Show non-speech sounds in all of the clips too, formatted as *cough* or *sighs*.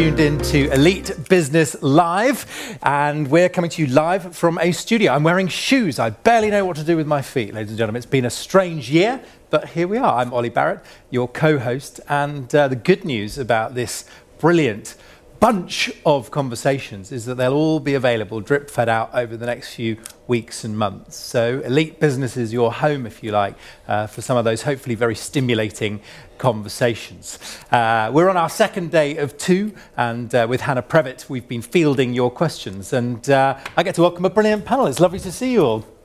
tuned in to Elite Business Live, and we're coming to you live from a studio. I'm wearing shoes. I barely know what to do with my feet, ladies and gentlemen. It's been a strange year, but here we are. I'm Ollie Barrett, your co host, and uh, the good news about this brilliant bunch of conversations is that they'll all be available, drip fed out over the next few weeks and months. So, Elite Business is your home, if you like, uh, for some of those hopefully very stimulating conversations. Uh, we're on our second day of two, and uh, with Hannah Previtt, we've been fielding your questions. And uh, I get to welcome a brilliant panel. It's lovely to see you all.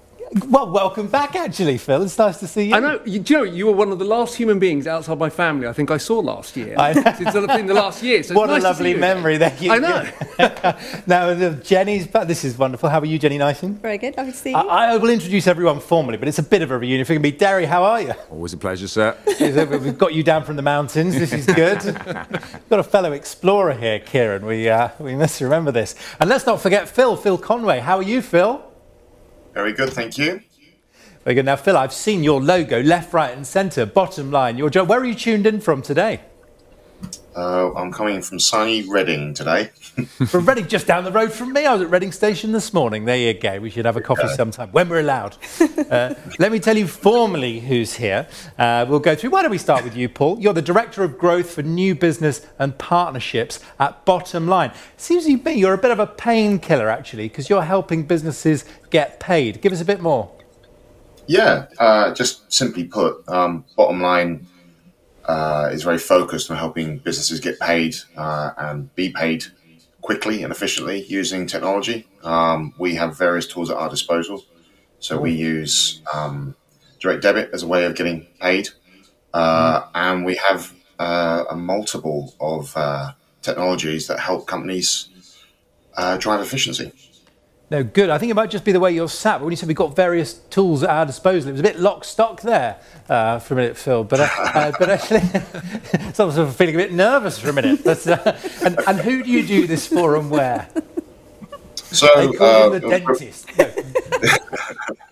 Well, welcome back, actually, Phil. It's nice to see you. I know. You, do you know, you were one of the last human beings outside my family I think I saw last year. I know. Since in the last year. So what nice a lovely memory Thank you. I know. *laughs* now, Jenny's back. This is wonderful. How are you, Jenny Knighting? Very good. Lovely to see you. I, I will introduce everyone formally, but it's a bit of a reunion. If it can be Deri, how are you? Always a pleasure, sir. We've got you down from the mountains. This is good. *laughs* We've got a fellow explorer here, Ciaran. We, uh, we must remember this. And let's not forget Phil, Phil Conway. How are you, Phil? Very good, thank you. Very good. Now, Phil, I've seen your logo left, right, and centre, Bottomline. Your job. Where are you tuned in from today? Uh, I'm coming from sunny Reading today. *laughs* From Reading, just down the road from me. I was at Reading Station this morning. There you go. We should have a coffee sometime when we're allowed. *laughs* Uh, let me tell you formally who's here. Uh, we'll go through. Why don't we start with you, Paul? You're the Director of Growth for New Business and Partnerships at Bottomline. Seems to me you're a bit of a painkiller, actually, because you're helping businesses get paid. Give us a bit more. Yeah, uh, just simply put, um, Bottomline uh, is very focused on helping businesses get paid uh, and be paid quickly and efficiently using technology. Um, we have various tools at our disposal. So we use um, direct debit as a way of getting paid, uh, and we have uh, a multiple of uh, technologies that help companies uh, drive efficiency. No, good. I think it might just be the way you're sat. But when you said we've got various tools at our disposal, it was a bit lock stock there uh, for a minute, Phil. But uh, *laughs* uh, but actually, *laughs* sort of feeling a bit nervous for a minute. But, uh, and, and who do you do this for and where? So, They call uh, the dentist. No. *laughs*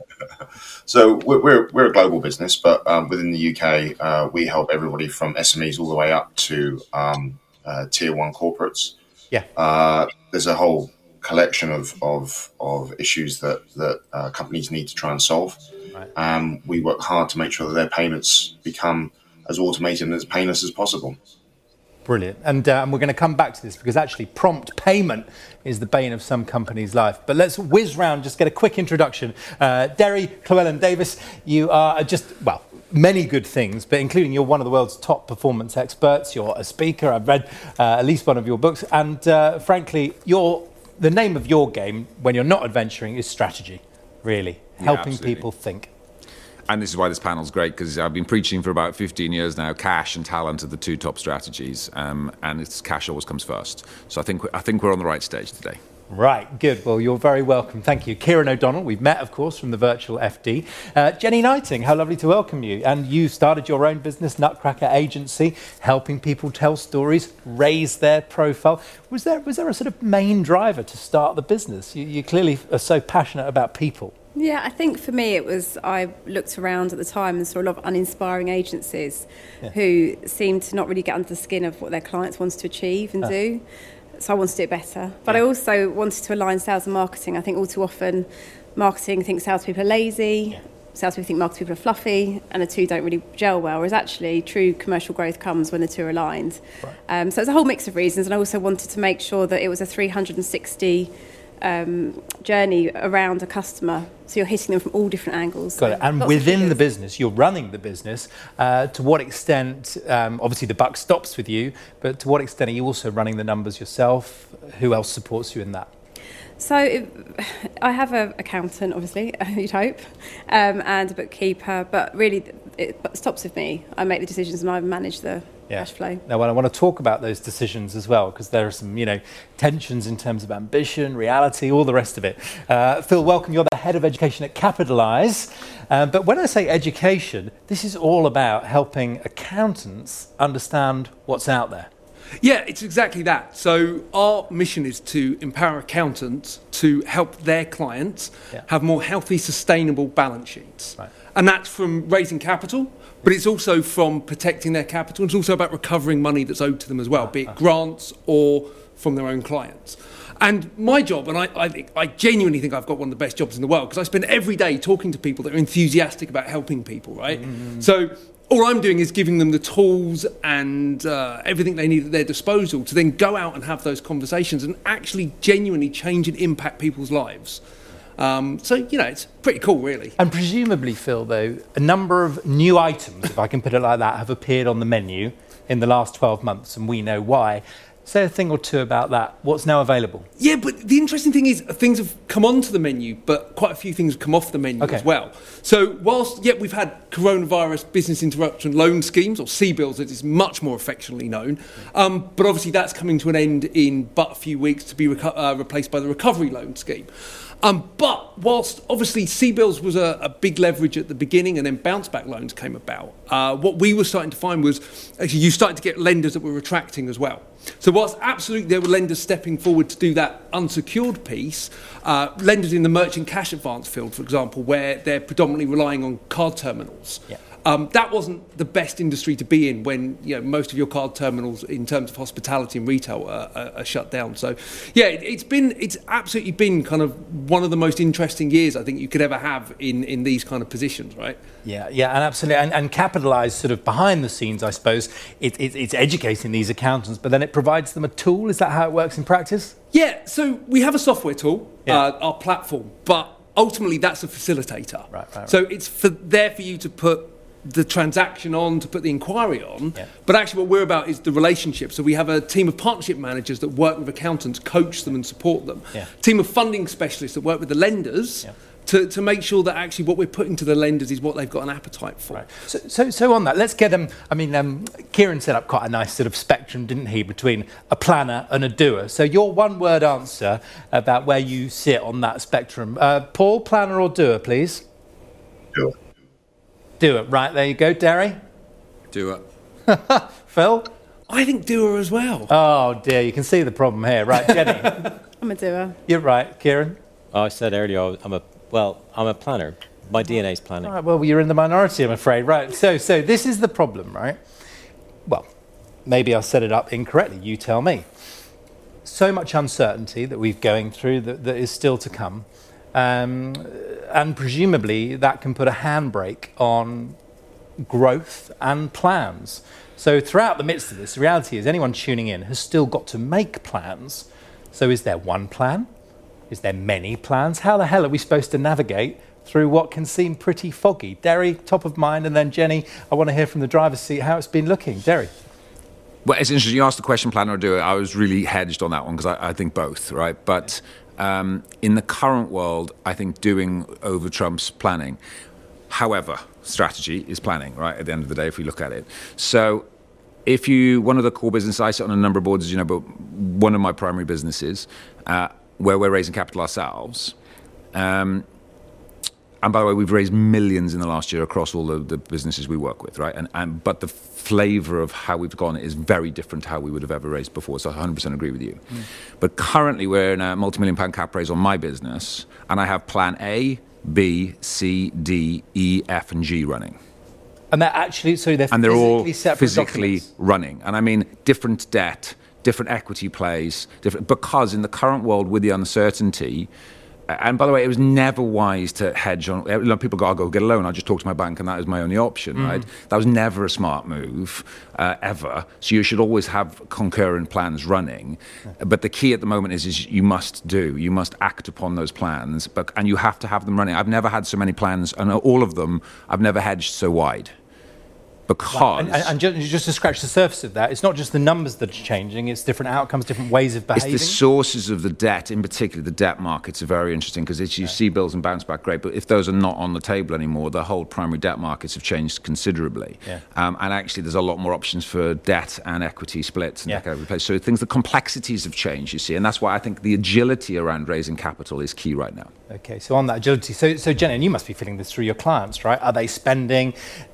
So we're, we're, we're a global business, but um, within the UK, uh, we help everybody from SMEs all the way up to um, uh, tier one corporates. Yeah. Uh, there's a whole collection of, of, of issues that, that uh, companies need to try and solve. Right. Um, we work hard to make sure that their payments become as automated and as painless as possible. Brilliant. And, uh, and we're going to come back to this because actually prompt payment is the bane of some companies' life. But let's whiz round, just get a quick introduction. Uh, Derry Llewellyn Davis, you are just, well, many good things, but including you're one of the world's top performance experts. You're a speaker. I've read uh, at least one of your books. And uh, frankly, your, the name of your game when you're not adventuring is strategy, really, Yeah, helping absolutely. people think. And this is why this panel's great because I've been preaching for about 15 years now. Cash and talent are the two top strategies, um, and it's cash always comes first. So I think I think we're on the right stage today. Right, good. Well, you're very welcome. Thank you. Ciaran O'Donnell, we've met, of course, from the virtual FD. Uh, Jenny Knighting, how lovely to welcome you. And you started your own business, Nutcracker Agency, helping people tell stories, raise their profile. Was there, was there a sort of main driver to start the business? You, you clearly are so passionate about people. Yeah, I think for me it was I looked around at the time and saw a lot of uninspiring agencies who seemed to not really get under the skin of what their clients wanted to achieve and do. So I wanted to do it better. But I also wanted to align sales and marketing. I think all too often marketing thinks salespeople are lazy, salespeople think marketing people are fluffy, and the two don't really gel well. Whereas actually true commercial growth comes when the two are aligned. Um, so it's a whole mix of reasons, and I also wanted to make sure that it was a 360 um, journey around a customer. So you're hitting them from all different angles. Got it. And lots within the business, you're running the business. Uh, to what extent, um, obviously the buck stops with you, but to what extent are you also running the numbers yourself? Who else supports you in that? So if, I have an accountant, obviously, *laughs* you'd hope, um, and a bookkeeper, but really it stops with me. I make the decisions and I manage the cash flow. Now, well, I want to talk about those decisions as well because there are some, you know, tensions in terms of ambition, reality, all the rest of it. Uh, Phil, welcome. You're the head of education at Capitalise. Um, but when I say education, this is all about helping accountants understand what's out there. Yeah, it's exactly that. So our mission is to empower accountants to help their clients Yeah. have more healthy, sustainable balance sheets. Right. And that's from raising capital, but it's also from protecting their capital. It's also about recovering money that's owed to them as well, be it grants or from their own clients. And my job, and I, I, I genuinely think I've got one of the best jobs in the world because I spend every day talking to people that are enthusiastic about helping people, right? Mm-hmm. So all I'm doing is giving them the tools and uh, everything they need at their disposal to then go out and have those conversations and actually genuinely change and impact people's lives. Um, so, you know, it's pretty cool, really. And presumably, Phil, though, a number of new items, if I can put it like that, have appeared on the menu in the last 12 months, and we know why. Say a thing or two about that. What's now available? Yeah, but the interesting thing is things have come onto the menu, but quite a few things have come off the menu okay. as well. So whilst, yeah, we've had coronavirus business interruption loan schemes, or CBILS as it's much more affectionately known, um, but obviously that's coming to an end in but a few weeks to be reco- uh, replaced by the recovery loan scheme. Um, but whilst obviously CBILS was a, a, big leverage at the beginning and then bounce back loans came about, uh, what we were starting to find was actually you started to get lenders that were retracting as well. So whilst absolutely there were lenders stepping forward to do that unsecured piece, uh, lenders in the merchant cash advance field, for example, where they're predominantly relying on card terminals. Yeah. Um, that wasn't the best industry to be in when you know, most of your card terminals, in terms of hospitality and retail, are, are, are shut down. So, yeah, it, has been it's absolutely been kind of one of the most interesting years I think you could ever have in, in these kind of positions, right? Yeah, yeah, and absolutely, and, and capitalise sort of behind the scenes. I suppose it, it, it's educating these accountants, but then it provides them a tool. Is that how it works in practice? Yeah. So we have a software tool, yeah. uh, our platform, but ultimately that's a facilitator. Right, right, right. So it's for, there for you to put the transaction on, to put the inquiry on. Yeah. But actually, what we're about is the relationship. So we have a team of partnership managers that work with accountants, coach them, and support them. Yeah. Team of funding specialists that work with the lenders. Yeah. To, to make sure that actually what we're putting to the lenders is what they've got an appetite for. Right. So, so, so on that, let's get them. I mean, um, Ciaran set up quite a nice sort of spectrum, didn't he, between a planner and a doer. So your one-word answer about where you sit on that spectrum, uh, Paul, planner or doer, please. Doer. Do it. Right, there you go. Deri? Do it. *laughs* Phil? I think doer as well. Oh, dear. You can see the problem here. Right, Jenny? *laughs* I'm a doer. You're right. Ciaran? Oh, I said earlier, I'm a, well, I'm a planner. My DNA's planning. All right, well, you're in the minority, I'm afraid. Right, so, so this is the problem, right? Well, maybe I set it up incorrectly. You tell me. So much uncertainty that we're going through that, that is still to come. Um, and presumably that can put a handbrake on growth and plans. So, throughout the midst of this, the reality is anyone tuning in has still got to make plans. So, is there one plan? Is there many plans? How the hell are we supposed to navigate through what can seem pretty foggy? Deri, top of mind, and then Jenny, I want to hear from the driver's seat how it's been looking. Deri. Well, it's interesting. You asked the question, plan or do it. I was really hedged on that one because I, I, think both, right? But um, in the current world, I think doing over trumps planning. However, strategy is planning, right? At the end of the day, if we look at it. So, if you, one of the core businesses, I sit on a number of boards, you know, but one of my primary businesses, uh, where we're raising capital ourselves. Um, and by the way, we've raised millions in the last year across all the, the businesses we work with, right? And, and but the flavour of how we've gone is very different to how we would have ever raised before. So I 100% agree with you. Mm. But currently, we're in a multi-million pound cap raise on my business, and I have Plan A, B, C, D, E, F, and G running. And they're actually so they're and they're all physically documents. running. And I mean different debt, different equity plays, different because in the current world with the uncertainty and by the way, it was never wise to hedge on. People go, I'll go get a loan. I'll just talk to my bank, and that is my only option, mm. right? That was never a smart move, uh, ever. So you should always have concurrent plans running. Yeah. But the key at the moment is, is you must do, you must act upon those plans, but, and you have to have them running. I've never had so many plans, and all of them, I've never hedged so wide because and, and, just, just, to scratch the surface of that, it's not just the numbers that are changing; it's different outcomes, different ways of behaving. It's the sources of the debt, in particular, the debt markets are very interesting because you see bills and bounce back great, but if those are not on the table anymore, the whole primary debt markets have changed considerably. Yeah. Um, and actually, there's a lot more options for debt and equity splits and yeah. that kind of place. So things, the complexities have changed, you see, and that's why I think the agility around raising capital is key right now. Okay, so on that agility, so so Jenny, and you must be feeling this through your clients, right? Are they spending?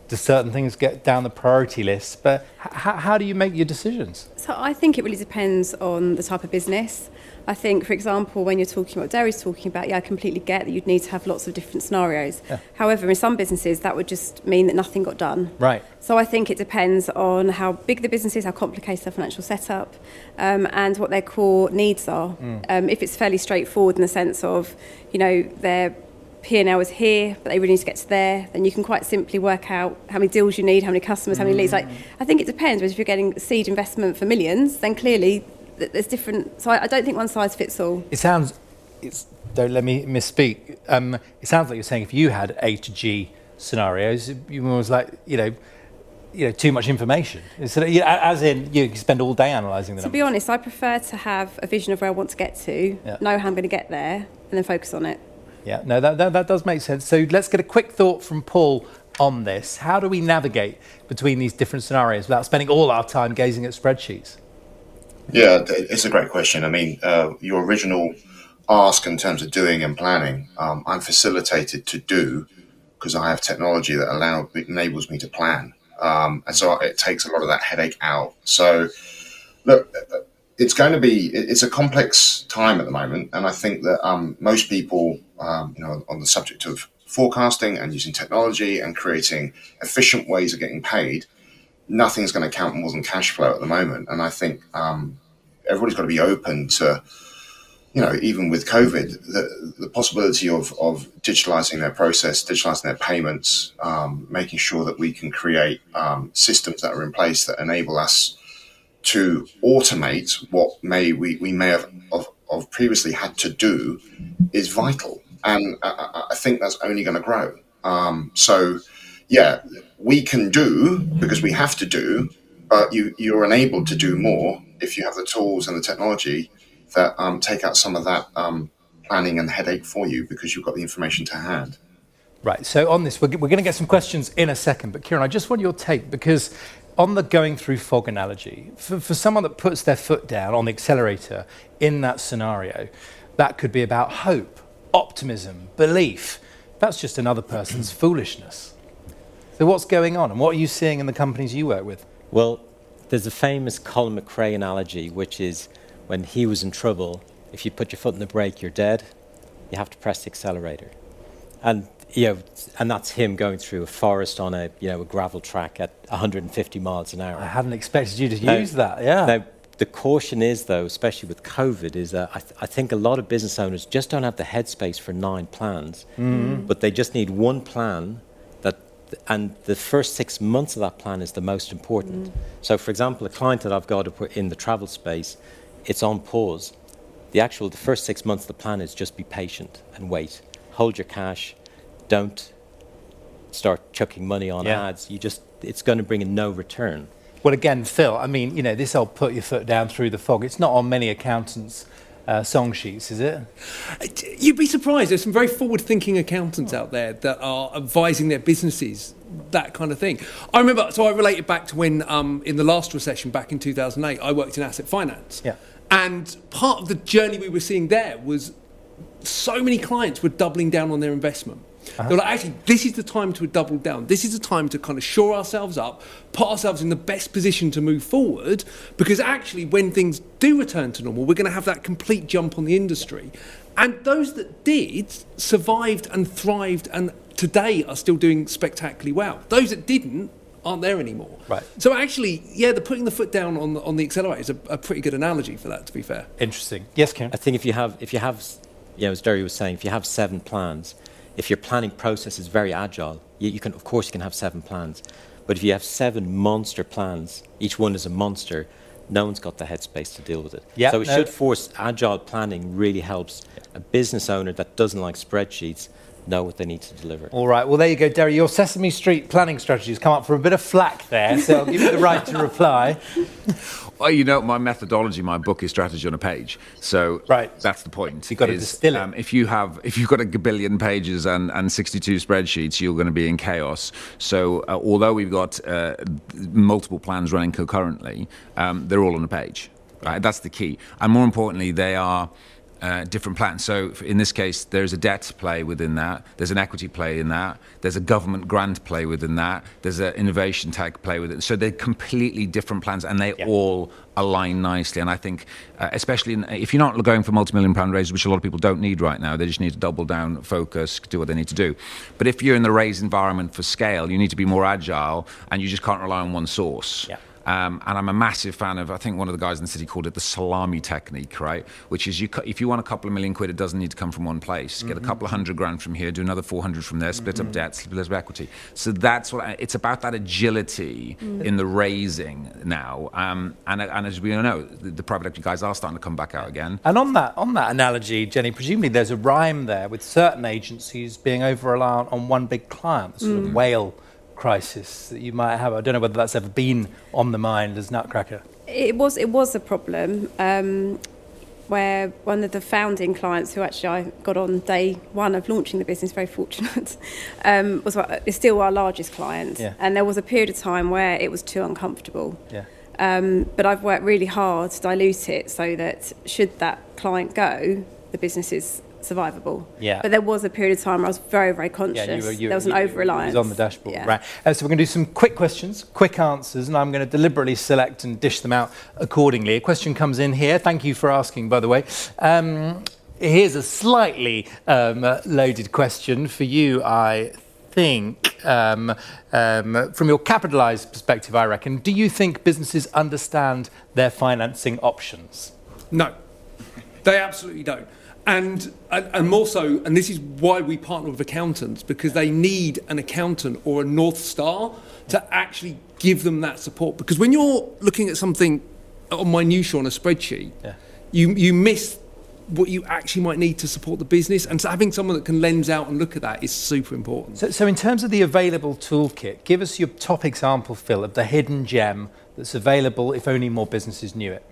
Do certain things get down the priority list? But h- how do you make your decisions? So I think it really depends on the type of business. I think, for example, when you're talking about what Deri's talking about, yeah, I completely get that you'd need to have lots of different scenarios. Yeah. However, in some businesses, that would just mean that nothing got done. Right. So I think it depends on how big the business is, how complicated their financial setup, um, and what their core needs are. Um, if it's fairly straightforward in the sense of, you know, their P&L is here, but they really need to get to there, then you can quite simply work out how many deals you need, how many customers, how many leads. Like, I think it depends. Whereas if you're getting seed investment for millions, then clearly th- there's different. So I, I don't think one size fits all. It sounds, it's, don't let me misspeak. Um, it sounds like you're saying if you had A to G scenarios, you was like, you know, you know, too much information. Of- you know, as in, you spend all day analysing the To be honest, I prefer to have a vision of where I want to get to, Yeah. know how I'm going to get there, and then focus on it. Yeah, no, that, that, that does make sense. So let's get a quick thought from Paul on this. How do we navigate between these different scenarios without spending all our time gazing at spreadsheets? Yeah, it's a great question. I mean, uh, your original ask in terms of doing and planning, um, I'm facilitated to do because I have technology that allow enables me to plan, um, and so it takes a lot of that headache out. So, look, uh, it's going to be it's a complex time at the moment, and I think that um, most people, um, you know, on the subject of forecasting and using technology and creating efficient ways of getting paid nothing's going to count more than cash flow at the moment. And I think um, everybody's got to be open to, you know, even with COVID, the, the possibility of, of digitalizing their process, digitalizing their payments, um, making sure that we can create um, systems that are in place that enable us to automate what may we, we may have of, of previously had to do is vital. And I, I- think that's only going to grow. Um, so, yeah, we can do because we have to do, but you, you're enabled to do more if you have the tools and the technology that um, take out some of that um, planning and headache for you because you've got the information to hand. Right. So on this, we're, we're going to get some questions in a second. But Ciaran, I just want your take because on the going through fog analogy, for, for someone that puts their foot down on the accelerator in that scenario, that could be about hope, optimism, belief. That's just another person's *clears throat* foolishness. So what's going on, and what are you seeing in the companies you work with? Well, there's a famous Colin McRae analogy, which is when he was in trouble, if you put your foot in the brake, you're dead. You have to press the accelerator. And, you know, and that's him going through a forest on a, you know, a gravel track at 150 miles an hour. I hadn't expected you to Now- use that. Yeah. Now, the caution is, though, especially with COVID, is that I, th- I think a lot of business owners just don't have the headspace for nine plans, mm-hmm. but they just need one plan. That, and the first six months of that plan is the most important. Mm. So, for example, a client that I've got up in the travel space, it's on pause. The actual, the first six months of the plan is just be patient and wait. Hold your cash. Don't start chucking money on Yeah. ads. You just, it's going to bring in no return. Well, again, Phil, I mean, you know, this old put your foot down through the fog. It's not on many accountants' uh, song sheets, is it? You'd be surprised. There's some very forward-thinking accountants out there that are advising their businesses that kind of thing. I remember, so I related back to when um, in the last recession back in 2008, I worked in asset finance. Yeah. And part of the journey we were seeing there was so many clients were doubling down on their investment. Uh-huh. They were like, actually, this is the time to double down. This is the time to kind of shore ourselves up, put ourselves in the best position to move forward, because actually, when things do return to normal, we're going to have that complete jump on the industry. And those that did survived and thrived, and today are still doing spectacularly well. Those that didn't aren't there anymore. Right. So actually, yeah, the putting the foot down on the, on the accelerator is a, a pretty good analogy for that. To be fair. Interesting. Yes, Ciaran? I think if you have, if you have, you know, as Deri was saying, if you have seven plans, if your planning process is very agile, you, you can, of course, you can have seven plans. But if you have seven monster plans, each one is a monster, no one's got the headspace to deal with it. Yeah, so it no- should force agile planning. Really helps a business owner that doesn't like spreadsheets know what they need to deliver. All right. Well, there you go, Deri. Your Sesame Street planning strategies come up for a bit of flack there, so I'll give you the right to *laughs* reply. Well, you know, my methodology, my book is strategy on a page. So Right. that's the point. You've got to distill it. if you have, if you've got a billion pages and, and 62 spreadsheets, you're going to be in chaos. So uh, although we've got uh, multiple plans running concurrently, um, they're all on a page. Right? That's the key. And more importantly, they are uh, different plans. So in this case, there's a debt play within that. There's an equity play in that. There's a government grant play within that. There's an innovation tag play within. So they're completely different plans, and they Yeah. all align nicely. And I think, uh, especially in, if you're not going for multi-million pound raises, which a lot of people don't need right now, they just need to double down, focus, do what they need to do. But if you're in the raise environment for scale, you need to be more agile, and you just can't rely on one source. Yeah. Um, and I'm a massive fan of. I think one of the guys in the city called it the salami technique, right? Which is you, if you want a couple of million quid, it doesn't need to come from one place. Get a couple of hundred grand from here, do another four hundred from there, split up debt, split up equity. So that's what I, it's about. That agility in the raising now. Um, and, and as we all know, the, the private equity guys are starting to come back out again. And on that on that analogy, Jenny, presumably there's a rhyme there with certain agencies being over reliant on one big client, the sort of whale crisis that you might have. I don't know whether that's ever been on the mind as Nutcracker. It was it was a problem um, where one of the founding clients who actually I got on day one of launching the business, very fortunate, *laughs* um, was is still our largest client. Yeah. And there was a period of time where it was too uncomfortable. Yeah. Um, but I've worked really hard to dilute it so that should that client go, the business is survivable. Yeah. But there was a period of time where I was very, very conscious. Yeah, you were, you, there was an over reliance. Was on the dashboard, Yeah. right? Uh, so we're going to do some quick questions, quick answers, and I'm going to deliberately select and dish them out accordingly. A question comes in here. Thank you for asking, by the way. Um, here's a slightly um, uh, loaded question for you, I think. Um, um, from your capitalised perspective, I reckon. Do you think businesses understand their financing options? No, they absolutely don't. And, and, and more so, and this is why we partner with accountants, because they need an accountant or a North Star to actually give them that support. Because when you're looking at something on minutia on a spreadsheet, Yeah. you, you miss what you actually might need to support the business. And so having someone that can lens out and look at that is super important. So, so in terms of the available toolkit, give us your top example, Phil, of the hidden gem that's available if only more businesses knew it.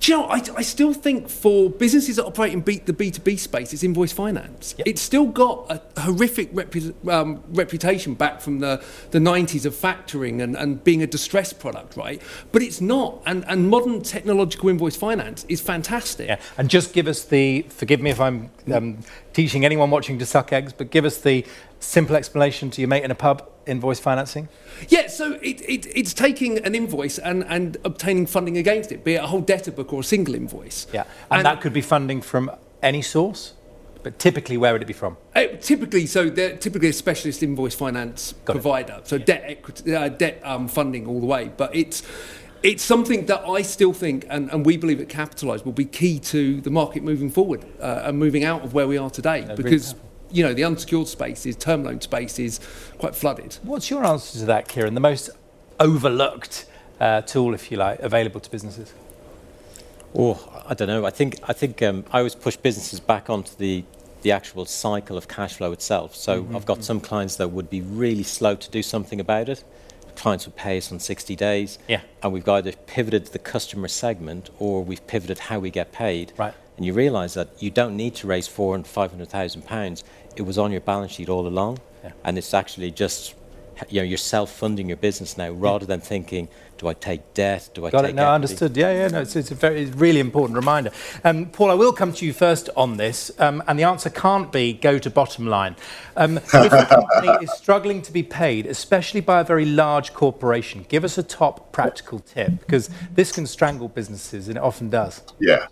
Do you know, I, I still think for businesses that operate in B, the B2B space, it's invoice finance. Yep. It's still got a horrific repu- um, reputation back from the, the 90s of factoring and, and being a distressed product, right? But it's not. And, and modern technological invoice finance is fantastic. Yeah, and just give us the, forgive me if I'm um, teaching anyone watching to suck eggs, but give us the simple explanation to your mate in a pub, invoice financing. Yeah, so it, it, it's taking an invoice and, and obtaining funding against it, be it a whole debtor book or a single invoice. Yeah, and, that could be funding from any source, but typically where would it be from? Uh, typically, so they're typically a specialist invoice finance Got it. provider, so debt equity, uh, debt um, funding all the way. But it's it's something that I still think, and, and we believe at Capitalise will be key to the market moving forward uh, and moving out of where we are today, really because you know the unsecured space is term loan space is quite flooded. What's your answer to that, Ciaran? The most overlooked uh, tool, if you like, available to businesses? Oh, I don't know. I think I think um, I always push businesses back onto the the actual cycle of cash flow itself. So I've got some clients that would be really slow to do something about it. Clients would pay us on 60 days, Yeah. and we've either pivoted the customer segment or we've pivoted how we get paid. Right. And you realise that you don't need to raise four and five hundred thousand pounds. It was on your balance sheet all along, Yeah. and it's actually just you know you're self-funding your business now rather than thinking, do I take debt? Do I Got take it. No, equity? understood. Yeah, yeah. No, it's, it's a very it's a really important reminder. Um, Paul, I will come to you first on this, um, and the answer can't be go to Bottomline. Um, *laughs* if a company is struggling to be paid, especially by a very large corporation, give us a top practical tip because this can strangle businesses, and it often does. Yeah.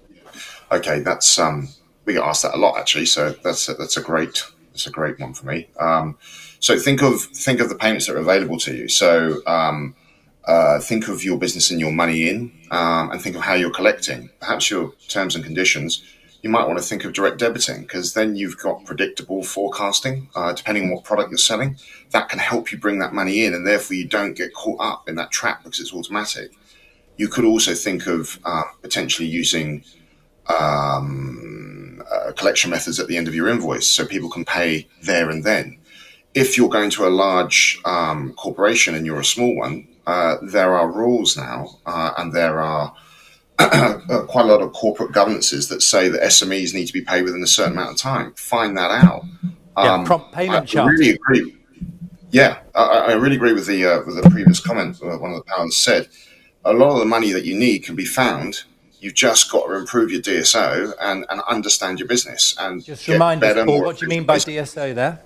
Okay, that's um, we get asked that a lot actually. So that's a, that's a great that's a great one for me. Um, so think of think of the payments that are available to you. So um, uh, think of your business and your money in, um, and think of how you're collecting. Perhaps your terms and conditions. You might want to think of direct debiting because then you've got predictable forecasting. Uh, depending on what product you're selling, that can help you bring that money in, and therefore you don't get caught up in that trap because it's automatic. You could also think of uh, potentially using um, uh, collection methods at the end of your invoice so people can pay there and then. If you're going to a large um, corporation and you're a small one, uh, there are rules now uh, and there are *clears throat* uh, quite a lot of corporate governances that say that SMEs need to be paid within a certain amount of time. Find that out. Yeah, prompt payment I charge. really agree. Yeah, I, I really agree with the uh, with the previous comment. Uh, one of the powers said, a lot of the money that you need can be found you've just got to improve your DSO and, and understand your business and Just get remind us, better, Paul, what do you mean by business. DSO there?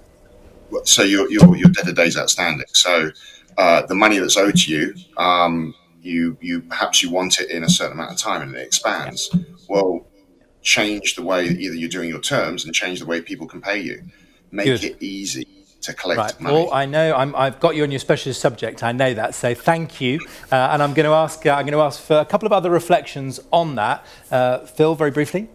so your your your debtor days outstanding. So uh, the money that's owed to you, um, you you perhaps you want it in a certain amount of time and it expands. Well, change the way either you're doing your terms and change the way people can pay you. Make Good. it easy to collect Right, money. Paul, I know I'm, I've got you on your specialist subject. I know that, so thank you. Uh, and I'm going to ask. Uh, I'm going to ask for a couple of other reflections on that. Uh, Phil, very briefly.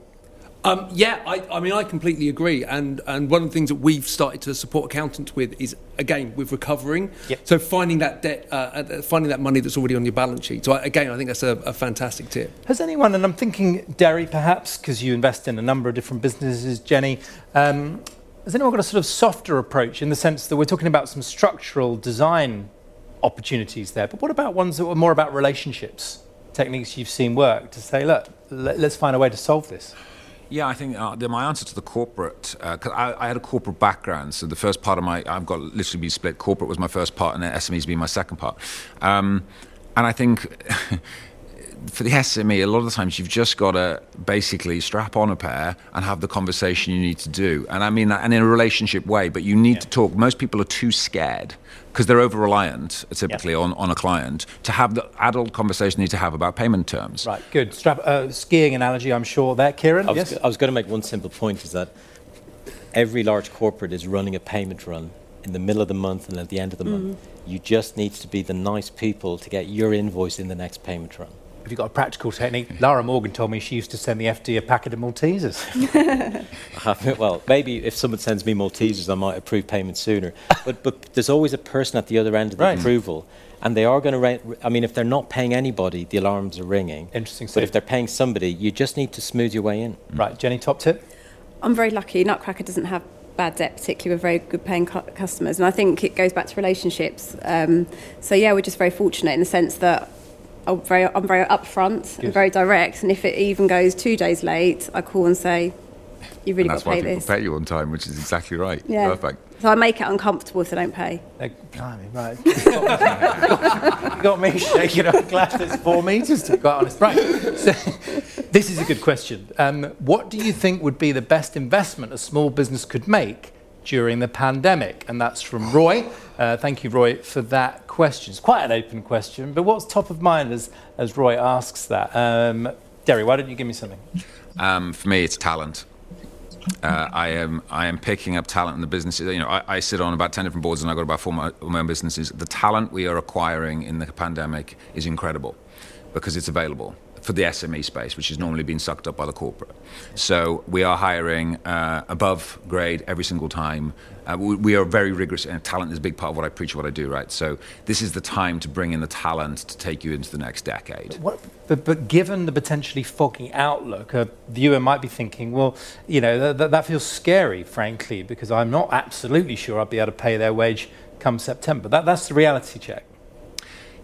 Um, yeah, I, I mean, I completely agree. And, and one of the things that we've started to support accountants with is, again, with recovering. Yep. So finding that debt, uh, uh, finding that money that's already on your balance sheet. So I, again, I think that's a, a fantastic tip. Has anyone, and I'm thinking Deri perhaps, because you invest in a number of different businesses, Jenny, um, has anyone got a sort of softer approach in the sense that we're talking about some structural design opportunities there, but what about ones that were more about relationships, techniques you've seen work to say, look, let's find a way to solve this? Yeah, I think uh, my answer to the corporate, because I, I had a corporate background, so the first part of my, I've got literally been split. Corporate was my first part, and then SMEs being my second part. Um, and I think *laughs* for the SME, a lot of the times you've just got to basically strap on a pair and have the conversation you need to do. And I mean that and in a relationship way, but you need to talk. Most people are too scared because they're over reliant typically on, on a client to have the adult conversation they need to have about payment terms. Right, good. Strap, uh, skiing analogy, I'm sure there. Ciaran, I was, yes? go- I was going to make one simple point is that every large corporate is running a payment run in the middle of the month and at the end of the month. You just need to be the nice people to get your invoice in the next payment run. Have you got a practical technique? Lara Morgan told me she used to send the FD a packet of Maltesers. *laughs* well, maybe if someone sends me Maltesers, I might approve payment sooner. But, but there's always a person at the other end of the Right. approval. And they are going to, ra- I mean, if they're not paying anybody, the alarms are ringing. Interesting But if they're paying somebody, you just need to smooth your way in. right, Jenny, top tip? I'm very lucky. Nutcracker doesn't have bad debt, particularly with very good paying cu- customers. And I think it goes back to relationships. Um, so, yeah, we're just very fortunate in the sense that I'm very, I'm very upfront Good. and very direct. And if it even goes two days late, I call and say, you really and got that's to why pay people this. pay you on time, which is exactly right. Yeah. Perfect. So I make it uncomfortable if they don't pay. Like, blimey, right. *laughs* you got me shaking up glass that's four metres, to be quite honest. Right. So, this is a good question. Um, what do you think would be the best investment a small business could make during the pandemic? And that's from Roy. Uh, thank you, Roy, for that question. It's quite an open question, but what's top of mind as, as Roy asks that? Um, Deri, why don't you give me something? Um, for me, it's talent. Uh, I am I am picking up talent in the businesses. You know, I, I sit on about ten different boards, and I've got about four of my own businesses. The talent we are acquiring in the pandemic is incredible because it's available for the SME space, which is normally being sucked up by the corporate. So we are hiring uh, above grade every single time. Uh, we, we are very rigorous, and talent is a big part of what I preach, what I do. Right. So this is the time to bring in the talent to take you into the next decade. What, but, but given the potentially foggy outlook, a viewer might be thinking, well, you know, th- that feels scary, frankly, because I'm not absolutely sure I'll be able to pay their wage come September. That, that's the reality check.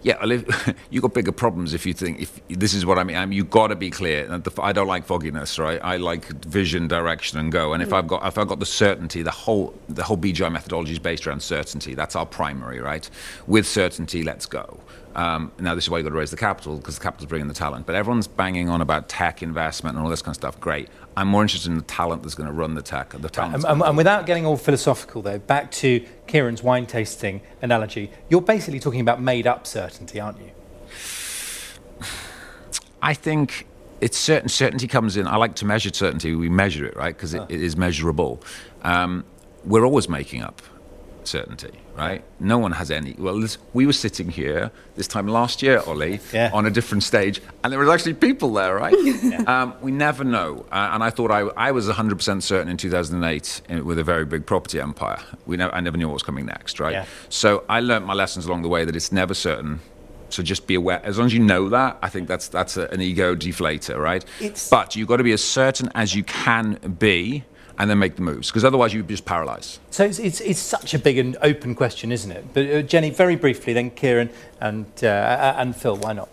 Yeah, well, if, you got bigger problems if you think if this is what I mean. I mean, you got to be clear. I don't like fogginess, right? I like vision, direction, and go. And if mm. I've got if I've got the certainty, the whole the whole BGI methodology is based around certainty. That's our primary, right? With certainty, let's go. Um, now, this is why you've got to raise the capital because the capital's bringing the talent. But everyone's banging on about tech investment and all this kind of stuff. Great. I'm more interested in the talent that's going to run the tech. The talent. And, and, and without getting all philosophical, though, back to Ciaran's wine tasting analogy, you're basically talking about made up certainty, aren't you? *sighs* I think it's certain certainty comes in. I like to measure certainty. We measure it, right? Because it, it is measurable. Um, we're always making up certainty, right? No one has any. Well, this, we were sitting here this time last year, Ollie, Yeah. on a different stage, and there was actually people there, right? *laughs* um, we never know. Uh, and I thought I, I was 100% certain in 2008 in, with a very big property empire. We never, I never knew what was coming next, right? Yeah. So I learned my lessons along the way that it's never certain. So just be aware. As long as you know that, I think that's that's a, an ego deflator, right? It's- but you've got to be as certain as you can be, and then make the moves, because otherwise you just paralyze. So it's, it's, it's such a big and open question, isn't it? But uh, Jenny, very briefly, then Ciaran and, uh, and Phil, why not?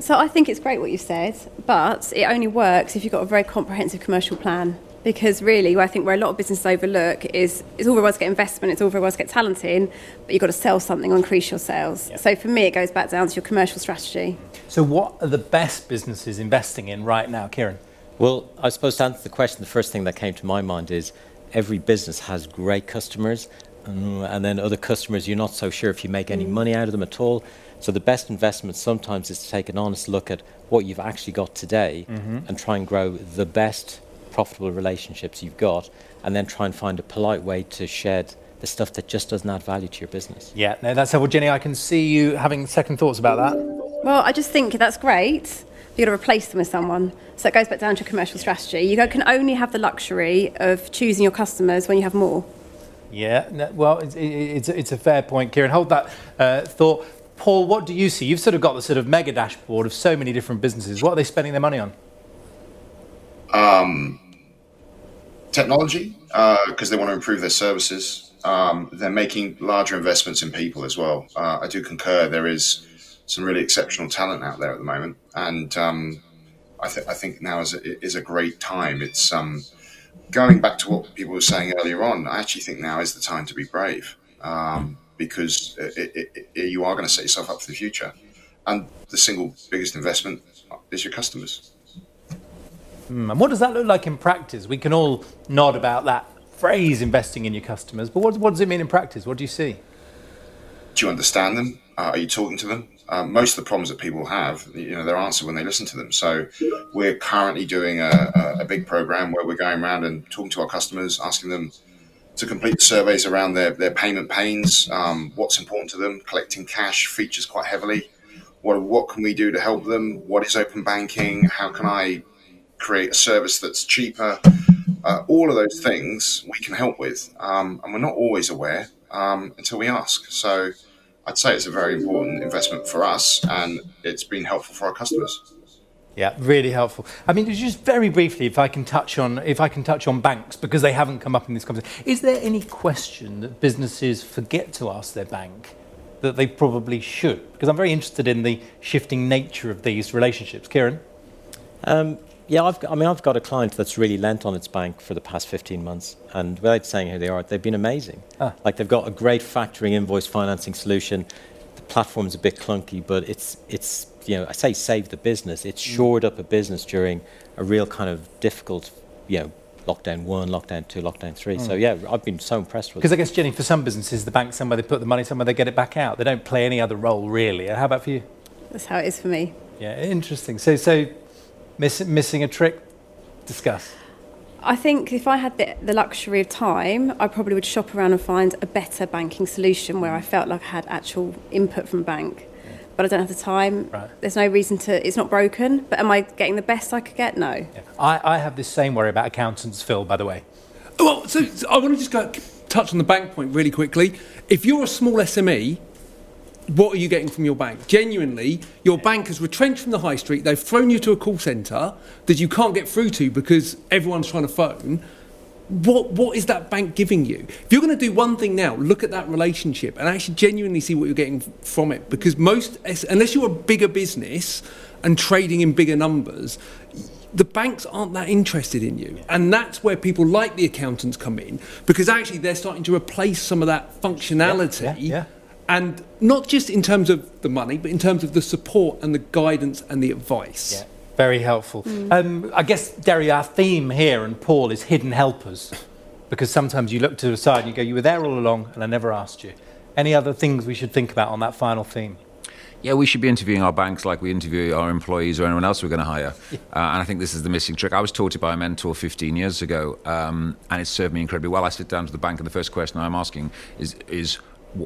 So I think it's great what you've said, but it only works if you've got a very comprehensive commercial plan. Because really, I think where a lot of businesses overlook is it's all very well to get investment, it's all very well to get talent in, but you've got to sell something or increase your sales. Yeah. So for me, it goes back down to your commercial strategy. So, what are the best businesses investing in right now, Ciaran? Well, I suppose to answer the question, the first thing that came to my mind is every business has great customers, um, and then other customers you're not so sure if you make any money out of them at all. So the best investment sometimes is to take an honest look at what you've actually got today and try and grow the best profitable relationships you've got, and then try and find a polite way to shed the stuff that just doesn't add value to your business. Yeah, no, that's helpful. Jenny, I can see you having second thoughts about that. Well, I just think that's great. You've got to replace them with someone. So it goes back down to your commercial strategy. You can only have the luxury of choosing your customers when you have more. Yeah, no, well, it's, it's, it's a fair point, Ciaran. Hold that uh, thought. Paul, what do you see? You've sort of got the sort of mega dashboard of so many different businesses. What are they spending their money on? technology because they want to improve their services. Um, they're making larger investments in people as well. Uh, I do concur. There is some really exceptional talent out there at the moment, and um, I, th- I think now is a, is a great time. It's um, going back to what people were saying earlier on. I actually think now is the time to be brave um, because it, it, it, you are going to set yourself up for the future, and the single biggest investment is your customers. Hmm, And what does that look like in practice? We can all nod about that phrase, investing in your customers, but what, what does it mean in practice? What do you see? do you understand them? Uh, are you talking to them? Um, most of the problems that people have, you know, they're answered when they listen to them. So we're currently doing a, a, big program where we're going around and talking to our customers, asking them to complete surveys around their, their payment pains, um, what's important to them, collecting cash features quite heavily. What, what can we do to help them? What is open banking? How can I create a service that's cheaper? Uh, all of those things we can help with. Um, and we're not always aware um, until we ask. So I'd say it's a very important investment for us and it's been helpful for our customers. Yeah, really helpful. I mean, just very briefly, if I can touch on if I can touch on banks because they haven't come up in this conversation. Is there any question that businesses forget to ask their bank that they probably should? Because I'm very interested in the shifting nature of these relationships. Ciaran, Um, yeah, I've got, I mean, I've got a client that's really lent on its bank for the past 15 months, and without saying who they are, they've been amazing. Ah. Like they've got a great factoring invoice financing solution. The platform's a bit clunky, but it's it's you know I say save the business. It's shored up a business during a real kind of difficult you know lockdown one, lockdown two, lockdown three. So yeah, I've been so impressed with. because. I guess Jenny, for some businesses, the bank somewhere they put the money, somewhere they get it back out. They don't play any other role really. How about for you? That's how it is for me. Yeah, interesting. So, so miss, missing a trick. Discuss. I think if I had the, the luxury of time, I probably would shop around and find a better banking solution where I felt like I had actual input from a bank. But I don't have the time. Right. There's no reason to. It's not broken. But am I getting the best I could get? No. Yeah. I, I have this same worry about accountants, Phil. By the way. Well, so, so I want to just go touch on the bank point really quickly. If you're a small SME, what are you getting from your bank? Genuinely, your bank has retrenched from the high street. They've thrown you to a call centre that you can't get through to because everyone's trying to phone. What what is that bank giving you? If you're going to do one thing now, look at that relationship and actually genuinely see what you're getting from it. Because most, unless you're a bigger business and trading in bigger numbers, the banks aren't that interested in you. And that's where people like the accountants come in because actually they're starting to replace some of that functionality. Yeah, yeah, yeah. And not just in terms of the money, but in terms of the support and the guidance and the advice. Yeah, very helpful. Um, I guess, Deri, our theme here and Paul is hidden helpers, because sometimes you look to the side and you go, "You were there all along, and I never asked you." Any other things we should think about on that final theme? Yeah, we should be interviewing our banks like we interview our employees or anyone else we're going to hire. Uh, and I think this is the missing trick. I was taught it by a mentor 15 years ago, um, and it served me incredibly well. I sit down to the bank, and the first question I'm asking is, is wh-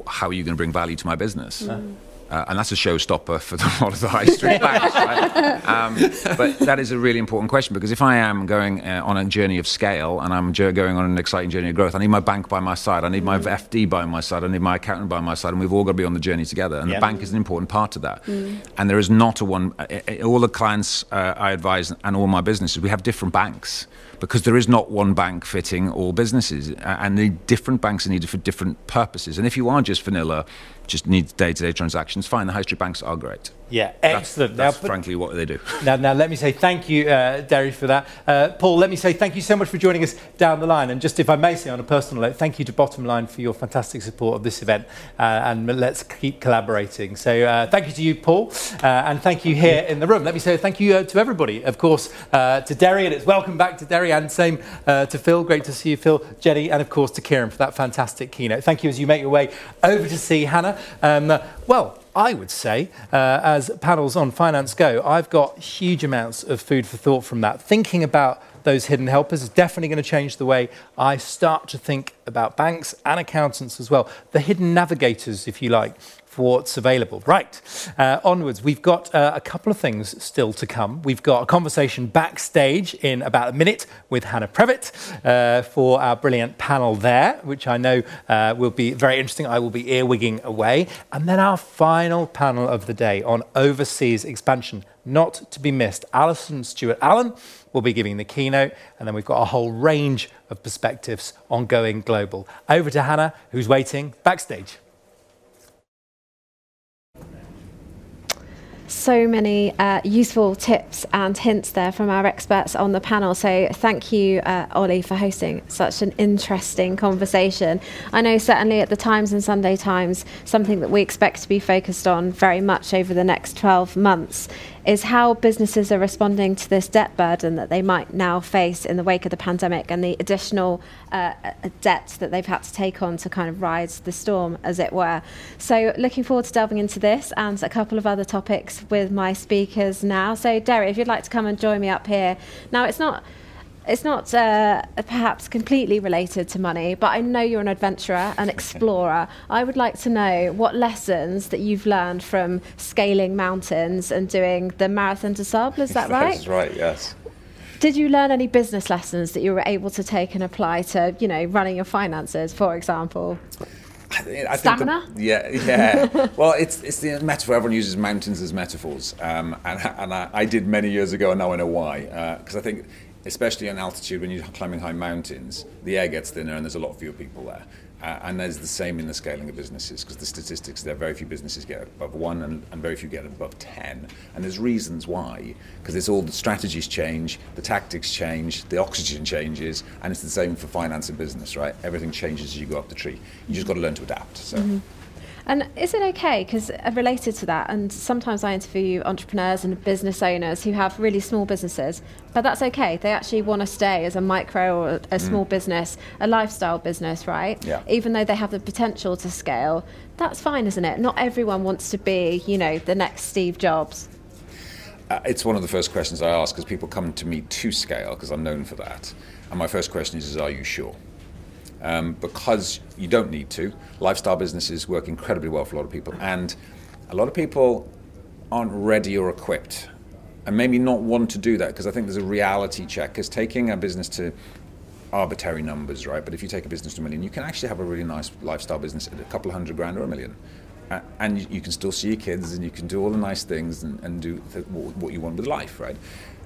how are you going to bring value to my business? Mm. Uh, and that's a showstopper for the, a lot of the high street banks. Right? *laughs* Um, but that is a really important question because if I am going uh, on a journey of scale and I'm jo- going on an exciting journey of growth, I need my bank by my side, I need my FD by my side, I need my accountant by my side, and we've all got to be on the journey together. And Yeah. the bank is an important part of that. And there is not a one. Uh, uh, all the clients uh, I advise and all my businesses, we have different banks because there is not one bank fitting all businesses, and the different banks are needed for different purposes. And if you are just vanilla, just need day-to-day transactions, fine. The high street banks are great. Yeah, excellent. That's, that's now, frankly what they do. *laughs* Now, now let me say thank you, uh, Deri, for that. Uh, Paul, let me say thank you so much for joining us down the line. And just if I may say on a personal note, thank you to Bottomline for your fantastic support of this event. Uh, and let's keep collaborating. So uh, thank you to you, Paul, uh, and thank you here in the room. Let me say thank you uh, to everybody. Of course, to Deri, and it's welcome back to Deri, and same to Phil. Great to see you, Phil, Jenny, and of course to Ciaran for that fantastic keynote. Thank you as you make your way over to see Hannah. Um, well, I would say, uh, as panels on finance go, I've got huge amounts of food for thought from that. Thinking about those hidden helpers is definitely going to change the way I start to think about banks and accountants as well. The hidden navigators, if you like, what's available. Right, uh, onwards, we've got uh, a couple of things still to come. We've got a conversation backstage in about a minute with Hannah Prevett uh, for our brilliant panel there, which I know uh, will be very interesting. I will be earwigging away. And then our final panel of the day on overseas expansion, not to be missed. Alison Stewart Allen will be giving the keynote, and then we've got a whole range of perspectives on going global. Over to Hannah, who's waiting backstage. So many uh, useful tips and hints there from our experts on the panel. So thank you, uh, Ollie, for hosting such an interesting conversation. I know certainly at the Times and Sunday Times, something that we expect to be focused on very much over the next 12 months is how businesses are responding to this debt burden that they might now face in the wake of the pandemic and the additional uh, uh, debt that they've had to take on to kind of ride the storm, as it were. So, looking forward to delving into this and a couple of other topics with my speakers now. So, Deri, if you'd like to come and join me up here. Now, it's not it's not uh, perhaps completely related to money, but I know you're an adventurer, an explorer. *laughs* I would like to know what lessons that you've learned from scaling mountains and doing the Marathon des Sables. Is *laughs* that right? That's right. Yes. Did you learn any business lessons that you were able to take and apply to, you know, running your finances, for example? I, I Stamina? The, yeah, yeah. *laughs* well, it's it's the metaphor. Everyone uses mountains as metaphors, um, and and I, I, did many years ago, and now I know why. Because uh, I think especially on altitude when you're climbing high mountains, the air gets thinner and there's a lot fewer people there. And there's the same in the scaling of businesses because the statistics there, are very few businesses get above one and, and very few get above 10. And there's reasons why, because it's all the strategies change, the tactics change, the oxygen changes, and it's the same for finance and business, right? Everything changes as you go up the tree. You just got to learn to adapt. So. Mm-hmm. And is it okay? Because uh, related to that, and sometimes I interview entrepreneurs and business owners who have really small businesses, but that's okay. They actually want to stay as a micro or a mm. small business, a lifestyle business, right? Yeah. Even though they have the potential to scale, that's fine, isn't it? Not everyone wants to be, you know, the next Steve Jobs. Uh, it's one of the first questions I ask because people come to me to scale because I'm known for that. And my first question is, is are you sure? Um, because you don't need to. Lifestyle businesses work incredibly well for a lot of people, and a lot of people aren't ready or equipped, and maybe not want to do that because I think there's a reality check. Because taking a business to arbitrary numbers, right? But if you take a business to a million, you can actually have a really nice lifestyle business at a couple hundred grand or a million. And you, can still see your kids and you can do all the nice things and, and do what you want with life, right?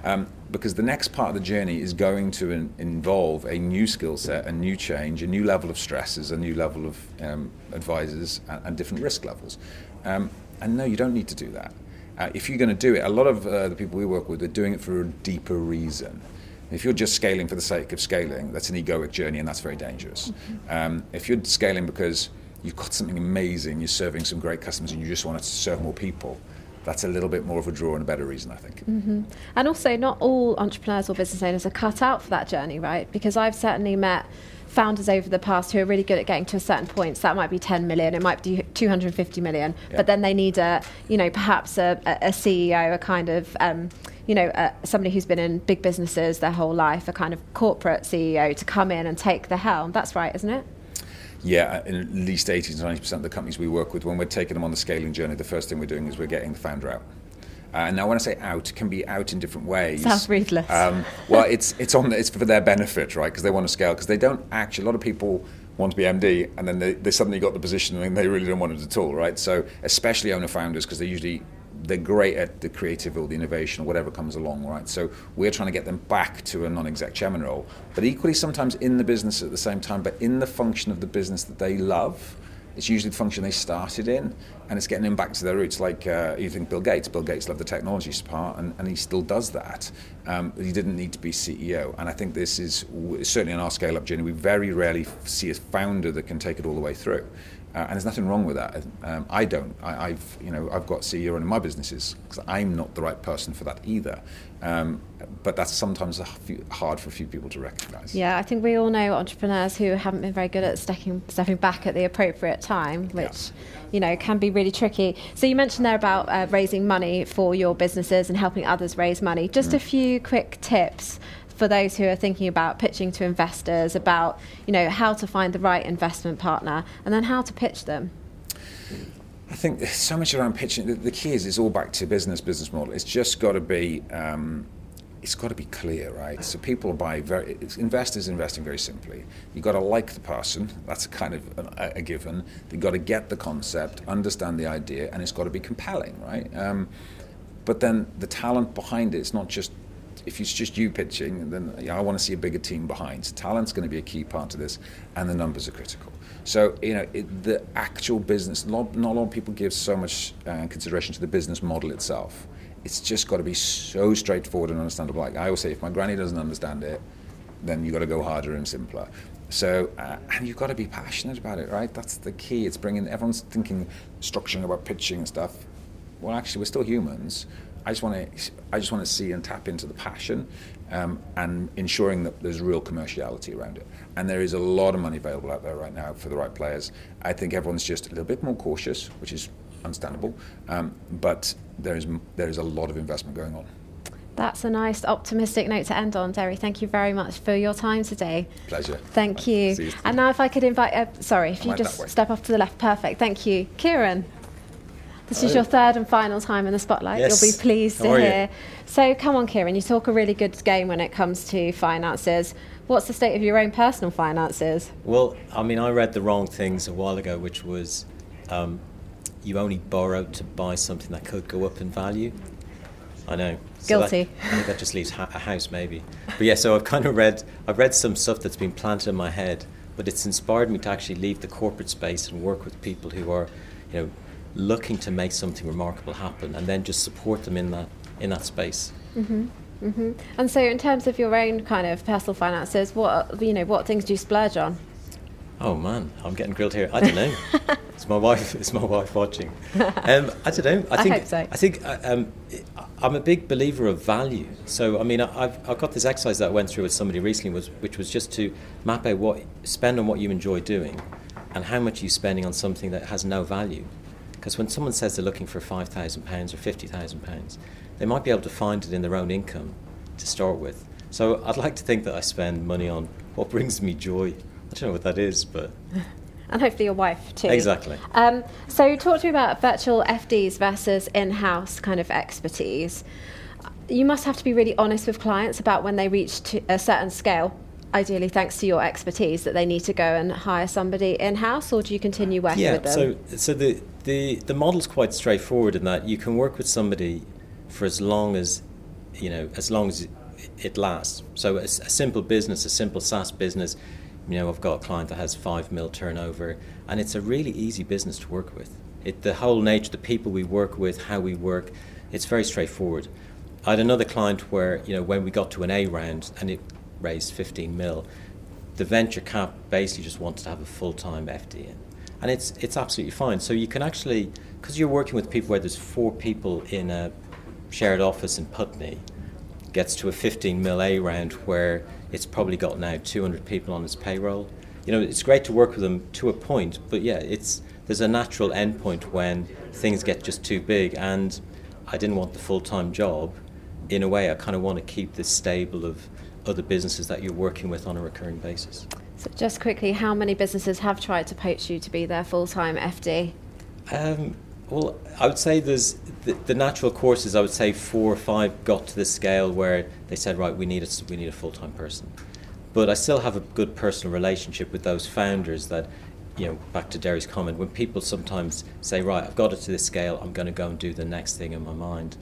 Um, because the next part of the journey is going to in, involve a new skill set, a new change, a new level of stresses, a new level of um, advisors, and, and, different risk levels. Um, and no, you don't need to do that. Uh, if you're going to do it, a lot of uh, the people we work with are doing it for a deeper reason. If you're just scaling for the sake of scaling, that's an egoic journey, and that's very dangerous. Mm-hmm. Um, if you're scaling because you've got something amazing, you're serving some great customers, and you just want to serve more people, that's a little bit more of a draw and a better reason, I think. Mm-hmm. And also, not all entrepreneurs or business owners are cut out for that journey, right? Because I've certainly met founders over the past who are really good at getting to a certain point. So that might be 10 million, it might be 250 million, yeah. but then they need a, you know, perhaps a, a CEO, a kind of, um, you know, uh, somebody who's been in big businesses their whole life, a kind of corporate CEO to come in and take the helm. That's right, isn't it? Yeah, at least 80 to 90% of the companies we work with, when we're taking them on the scaling journey, the first thing we're doing is we're getting the founder out. Uh, and now, when I say out, it can be out in different ways. Sounds ruthless. Um, well, it's it's on it's for their benefit, right? Because they want to scale. Because they don't actually. A lot of people want to be MD, and then they, they suddenly got the position, and they really don't want it at all, right? So, especially owner founders, because they usually they're great at the creative or the innovation or whatever comes along, right? So we're trying to get them back to a non-exec chairman role, but equally sometimes in the business at the same time, but in the function of the business that they love. It's usually the function they started in, and it's getting them back to their roots. Like uh, you think Bill Gates. Bill Gates loved the technology part, and, and he still does that. Um, he didn't need to be CEO, and I think this is certainly on our scale-up journey. We very rarely see a founder that can take it all the way through. Uh, and there's nothing wrong with that. Um, I don't. I, have you know, I've got CEO running my businesses because I'm not the right person for that either. Um, but that's sometimes few, hard for a few people to recognise. Yeah, I think we all know entrepreneurs who haven't been very good at stepping stepping back at the appropriate time, which yeah. you know can be really tricky. So you mentioned there about uh, raising money for your businesses and helping others raise money. Just mm. a few quick tips for those who are thinking about pitching to investors about you know how to find the right investment partner and then how to pitch them I think there's so much around pitching. The, the key is it's all back to business, business model. It's just got to be, um, it's got to be clear, right? So people buy very, investors investing very simply. You've got to like the person. That's a kind of a, a given. They've got to get the concept, understand the idea, and it's got to be compelling, right? Um, but then the talent behind it, it's not just if it's just you pitching, then you know, I want to see a bigger team behind. So talent's going to be a key part of this, and the numbers are critical. So you know, it, the actual business. Not, not a lot of people give so much uh, consideration to the business model itself. It's just got to be so straightforward and understandable. Like I always say, if my granny doesn't understand it, then you got to go harder and simpler. So, uh, and you've got to be passionate about it, right? That's the key. It's bringing everyone's thinking, structuring about pitching and stuff. Well, actually, we're still humans. I just want to I just want to see and tap into the passion um, and ensuring that there's real commerciality around it. And there is a lot of money available out there right now for the right players. I think everyone's just a little bit more cautious, which is understandable. Um, but there is there is a lot of investment going on. That's a nice optimistic note to end on, Deri. Thank you very much for your time today. Pleasure. Thank you. you and now, if I could invite, uh, sorry, if you just step off to the left, perfect. Thank you, Ciaran. This is your third and final time in the spotlight. Yes. You'll be pleased How to hear. You? So, come on, Ciaran. You talk a really good game when it comes to finances. What's the state of your own personal finances? Well, I mean, I read the wrong things a while ago, which was um, you only borrow to buy something that could go up in value. I know. So Guilty. That, I think that just leaves ha- a house, maybe. But yeah, so I've kind of read, I've read some stuff that's been planted in my head, but it's inspired me to actually leave the corporate space and work with people who are, you know, looking to make something remarkable happen, and then just support them in that in that space. Mm-hmm. Mm-hmm. And so, in terms of your own kind of personal finances, what you know, what things do you splurge on? Oh man, I'm getting grilled here. I don't know. *laughs* it's my wife. *laughs* It's my wife watching. Um, I don't know. I think. I, hope so. I think uh, um, I'm a big believer of value. So I mean, I've, I've got this exercise that I went through with somebody recently, was which was just to map out what spend on what you enjoy doing, and how much you're spending on something that has no value. Because when someone says they're looking for £5,000 or £50,000, they might be able to find it in their own income to start with. So I'd like to think that I spend money on what brings me joy. I don't know what that is, but. *laughs* and hopefully your wife too. Exactly. Um, so talk to me about virtual FDs versus in-house kind of expertise. You must have to be really honest with clients about when they reach a certain scale ideally thanks to your expertise that they need to go and hire somebody in house or do you continue working yeah, with them? So so the, the the model's quite straightforward in that you can work with somebody for as long as you know, as long as it lasts. So a, a simple business, a simple SaaS business, you know, I've got a client that has five mil turnover and it's a really easy business to work with. It, the whole nature, the people we work with, how we work, it's very straightforward. I had another client where, you know, when we got to an A round and it raised 15 mil. The venture cap basically just wants to have a full time FD in. And it's, it's absolutely fine. So you can actually, because you're working with people where there's four people in a shared office in Putney, gets to a 15 mil A round where it's probably got now 200 people on its payroll. You know, it's great to work with them to a point, but yeah, it's there's a natural endpoint when things get just too big. And I didn't want the full time job. In a way, I kind of want to keep this stable of other businesses that you're working with on a recurring basis. So, just quickly, how many businesses have tried to poach you to be their full time FD? Um, well, I would say there's the, the, natural courses. I would say four or five got to the scale where they said, right, we need a, we need a full time person. But I still have a good personal relationship with those founders that you know, back to Deri's comment, when people sometimes say, right, I've got it to this scale, I'm going to go and do the next thing in my mind,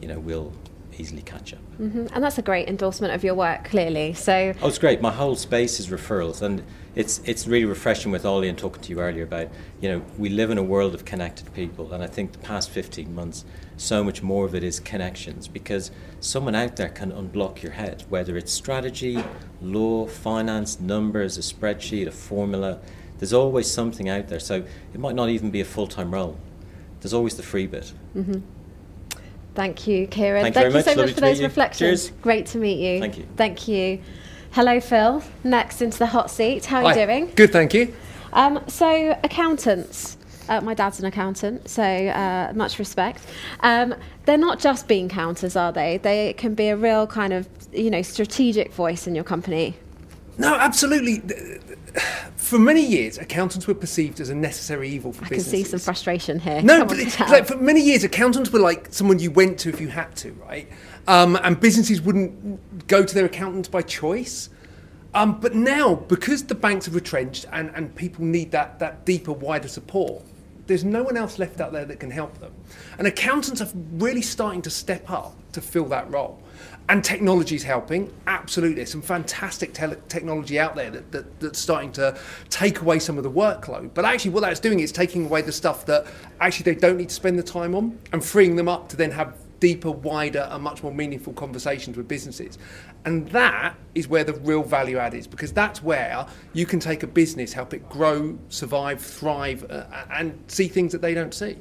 you know, we'll easily catch up. hmm And that's a great endorsement of your work, clearly. So, Oh, it's great. My whole space is referrals, and it's it's really refreshing with Ollie and talking to you earlier about you know we live in a world of connected people, and I think the past 15 months, so much more of it is connections because someone out there can unblock your head, whether it's strategy, law, finance, numbers, a spreadsheet, a formula. There's always something out there, so it might not even be a full time role. There's always the free bit. Thank you, Ciaran. Thank you very you much. so Lovely much for those you. reflections. Cheers. Great to meet you. Thank you. Thank you. Hello, Phil. Next into the hot seat. How are you doing? Good, thank you. Um, so, accountants. Uh, my dad's an accountant, so uh, much respect. Um, they're not just bean counters, are they? They can be a real kind of, you know, strategic voice in your company. No, absolutely. For many years, accountants were perceived as a necessary evil for business. I can see some frustration here. No, but on, it's tell. like for many years, accountants were like someone you went to if you had to, right? Um, and businesses wouldn't go to their accountants by choice. Um, but now, because the banks have retrenched and, and people need that, that deeper, wider support, there's no one else left out there that can help them. And accountants are really starting to step up to fill that role. And technology is helping, absolutely. There's some fantastic tele- technology out there that, that, that's starting to take away some of the workload. But actually, what that's doing is taking away the stuff that actually they don't need to spend the time on and freeing them up to then have deeper, wider, and much more meaningful conversations with businesses. And that is where the real value add is because that's where you can take a business, help it grow, survive, thrive, uh, and see things that they don't see.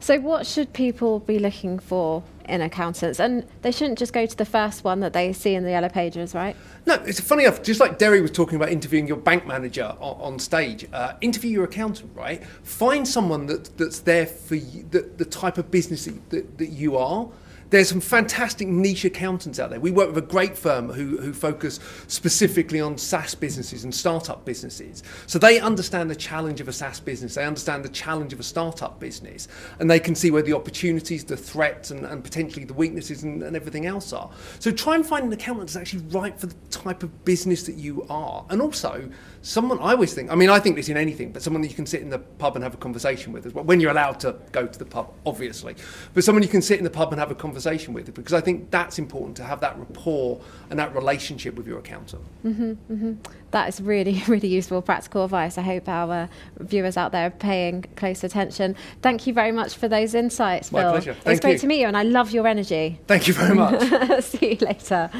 So, what should people be looking for in accountants? And they shouldn't just go to the first one that they see in the yellow pages, right? No, it's funny enough. Just like Deri was talking about interviewing your bank manager on, on stage, uh, interview your accountant. Right, find someone that, that's there for you, the, the type of business that, that, that you are. There's some fantastic niche accountants out there. We work with a great firm who, who focus specifically on SaaS businesses and startup businesses. So they understand the challenge of a SaaS business, they understand the challenge of a startup business, and they can see where the opportunities, the threats, and, and potentially the weaknesses and, and everything else are. So try and find an accountant that's actually right for the type of business that you are. And also, someone I always think, I mean, I think this in anything, but someone that you can sit in the pub and have a conversation with as well, when you're allowed to go to the pub, obviously. But someone you can sit in the pub and have a conversation with, because I think that's important to have that rapport and that relationship with your accountant. Mm-hmm, mm-hmm. That is really, *laughs* really useful practical advice. I hope our uh, viewers out there are paying close attention. Thank you very much for those insights, My Phil. pleasure. It's Thank great you. to meet you, and I love your energy. Thank you very *laughs* much. See you later.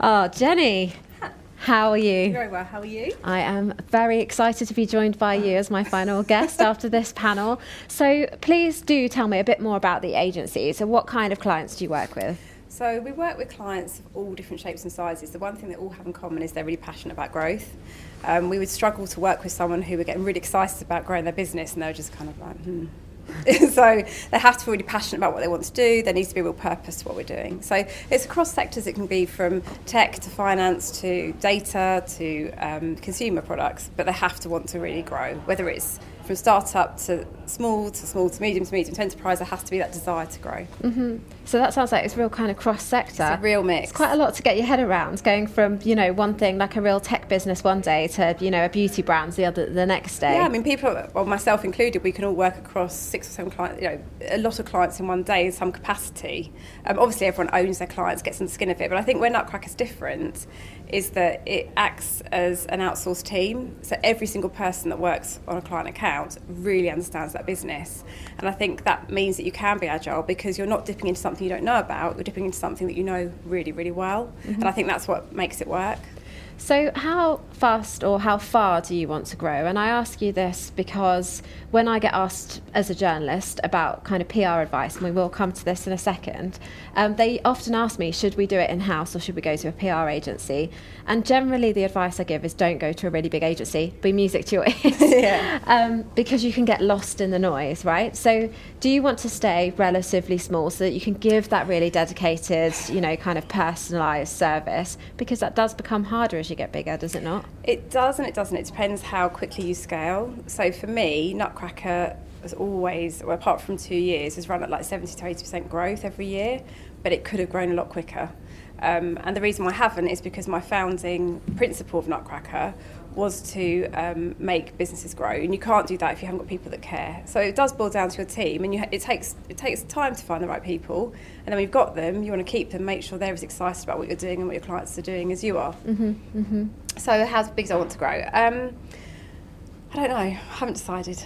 Oh, *laughs* Jenny, how are you? Very well. How are you? I am very excited to be joined by you as my final guest *laughs* after this panel. So, please do tell me a bit more about the agency. So, what kind of clients do you work with? So we work with clients of all different shapes and sizes. The one thing they all have in common is they're really passionate about growth. Um, we would struggle to work with someone who were getting really excited about growing their business and they were just kind of like, hmm. *laughs* so they have to be really passionate about what they want to do. There needs to be real purpose to what we're doing. So it's across sectors. It can be from tech to finance to data to um, consumer products, but they have to want to really grow. Whether it's from startup to small to small to medium to medium to enterprise, there has to be that desire to grow. So that sounds like it's real kind of cross sector. It's a real mix. It's quite a lot to get your head around, going from you know one thing like a real tech business one day to you know a beauty brand the other the next day. Yeah, I mean, people, well, myself included, we can all work across six or seven clients, you know, a lot of clients in one day in some capacity. Um, obviously, everyone owns their clients, gets in the skin of it, but I think where Nutcracker's different is that it acts as an outsourced team. So every single person that works on a client account really understands that business. And I think that means that you can be agile because you're not dipping into something you don't know about, you're dipping into something that you know really, really well. Mm-hmm. And I think that's what makes it work. So, how fast or how far do you want to grow? And I ask you this because when I get asked as a journalist about kind of PR advice, and we will come to this in a second, um, they often ask me, should we do it in house or should we go to a PR agency? And generally, the advice I give is don't go to a really big agency, be music to your *laughs* ears. Yeah. um, because you can get lost in the noise, right? So, do you want to stay relatively small so that you can give that really dedicated, you know, kind of personalised service? Because that does become harder as you get bigger, does it not? It does and it doesn't. It depends how quickly you scale. So for me, Nutcracker has always, well, apart from two years, has run at like 70 to 80% growth every year, but it could have grown a lot quicker. Um, and the reason why I haven't is because my founding principle of Nutcracker was to um, make businesses grow, and you can't do that if you haven't got people that care. So it does boil down to your team, and you, it takes it takes time to find the right people, and then when you've got them, you want to keep them, make sure they're as excited about what you're doing and what your clients are doing as you are. Mm-hmm, mm-hmm. So how big do I want to grow? Um, I don't know. I haven't decided.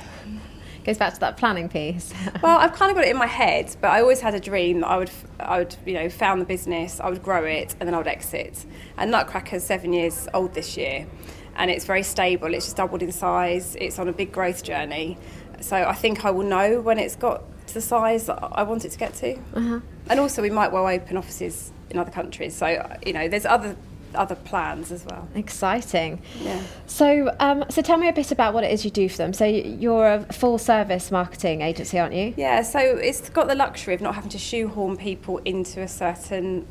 Goes back to that planning piece. *laughs* well, I've kind of got it in my head, but I always had a dream that I would, I would, you know, found the business, I would grow it, and then I would exit. And Nutcracker's seven years old this year, and it's very stable. It's just doubled in size. It's on a big growth journey. So I think I will know when it's got to the size that I want it to get to. Uh-huh. And also, we might well open offices in other countries. So you know, there's other other plans as well. Exciting. Yeah. So, um, so tell me a bit about what it is you do for them. So, you're a full service marketing agency, aren't you? Yeah. So it's got the luxury of not having to shoehorn people into a certain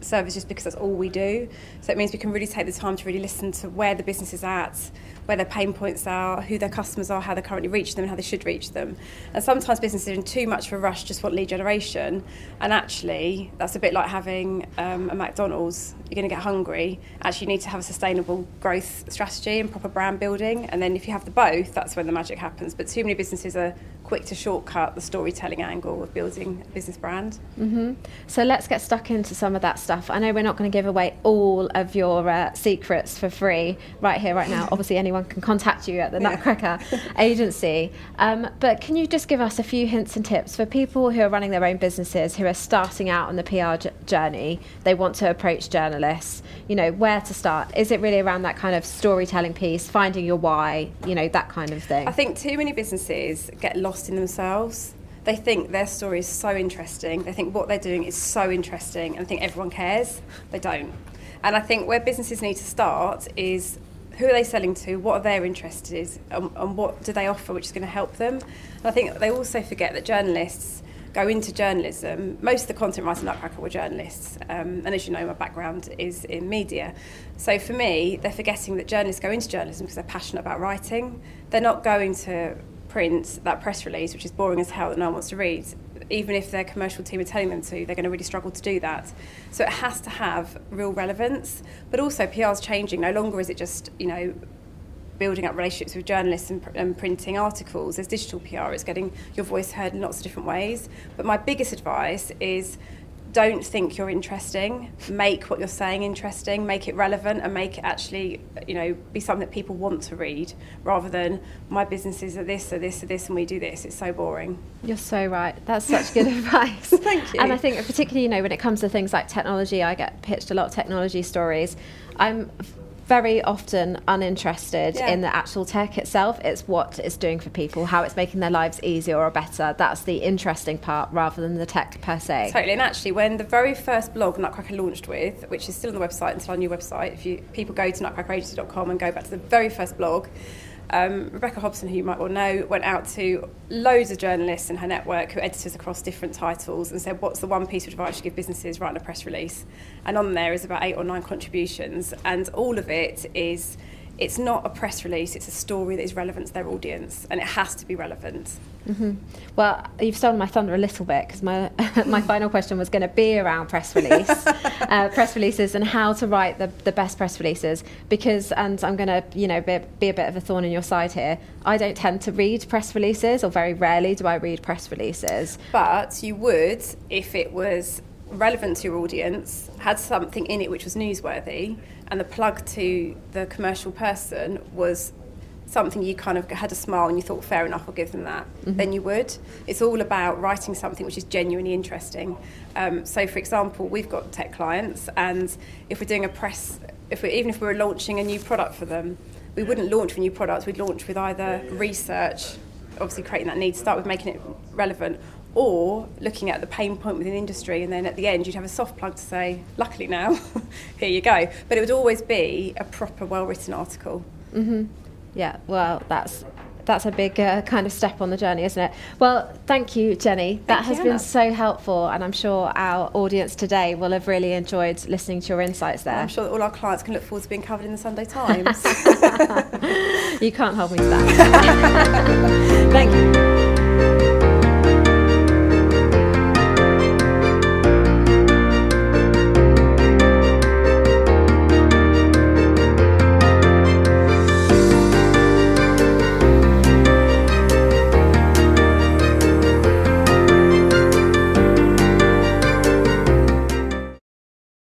service just because that's all we do. So it means we can really take the time to really listen to where the business is at, where their pain points are, who their customers are, how they currently reach them, and how they should reach them. And sometimes businesses are in too much of a rush, just want lead generation. And actually, that's a bit like having um, a McDonald's. You're going to get hungry. Actually, you need to have a sustainable growth strategy and proper brand building. And then if you have the both, that's when the magic happens. But too many businesses are quick to shortcut the storytelling angle of building a business brand. Mm-hmm. So let's get stuck into some of that stuff. I know we're not going to give away all of your uh, secrets for free right here, right now. *laughs* Obviously, anyone can contact you at the Nutcracker *laughs* agency. Um, but can you just give us a few hints and tips for people who are running their own businesses, who are starting out on the PR j- journey? They want to approach journalists. You know, where to start? Is it really around that kind of storytelling piece, finding your why? You know, that kind of thing. I think too many businesses get lost lost in themselves. They think their story is so interesting. They think what they're doing is so interesting, and I think everyone cares. They don't. And I think where businesses need to start is who are they selling to, what are their interests, and, and what do they offer which is going to help them. And I think they also forget that journalists go into journalism. Most of the content writers in Nutcracker were journalists, um, and as you know, my background is in media. So for me, they're forgetting that journalists go into journalism because they're passionate about writing. They're not going to print that press release, which is boring as hell that no one wants to read, even if their commercial team are telling them to, they're going to really struggle to do that. So it has to have real relevance, but also PR is changing. No longer is it just, you know, building up relationships with journalists and, and, printing articles. There's digital PR, it's getting your voice heard in lots of different ways. But my biggest advice is don't think you're interesting. Make what you're saying interesting, make it relevant, and make it actually, you know, be something that people want to read rather than my businesses are this or this or this and we do this. It's so boring. You're so right. That's such good *laughs* advice. *laughs* Thank you. And I think, particularly, you know, when it comes to things like technology, I get pitched a lot of technology stories. I'm very often uninterested yeah. in the actual tech itself. It's what it's doing for people, how it's making their lives easier or better. That's the interesting part rather than the tech per se. Totally. And actually, when the very first blog Nutcracker launched with, which is still on the website until our new website, if you people go to nutcrackeragency.com and go back to the very first blog, um, Rebecca Hobson, who you might well know, went out to loads of journalists in her network who editors across different titles and said, What's the one piece of advice you give businesses writing a press release? And on there is about eight or nine contributions, and all of it is it's not a press release, it's a story that is relevant to their audience, and it has to be relevant. Mm-hmm. Well, you've stolen my thunder a little bit because my *laughs* my final question was going to be around press release, *laughs* uh, press releases, and how to write the, the best press releases. Because, and I'm going to you know be, be a bit of a thorn in your side here. I don't tend to read press releases, or very rarely do I read press releases. But you would if it was relevant to your audience, had something in it which was newsworthy and the plug to the commercial person was something you kind of had a smile and you thought fair enough i'll give them that. Mm-hmm. then you would. It's all about writing something which is genuinely interesting. Um, so for example we've got tech clients and if we're doing a press if we're even if we were launching a new product for them we wouldn't launch with new products. We'd launch with either research obviously creating that need start with making it relevant or looking at the pain point within industry and then at the end you'd have a soft plug to say luckily now *laughs* here you go but it would always be a proper well written article mm-hmm. yeah well that's that's a big uh, kind of step on the journey, isn't it? Well, thank you, Jenny. That thank has been so helpful, and I'm sure our audience today will have really enjoyed listening to your insights there. Well, I'm sure that all our clients can look forward to being covered in the Sunday Times. *laughs* you can't hold me to that. *laughs*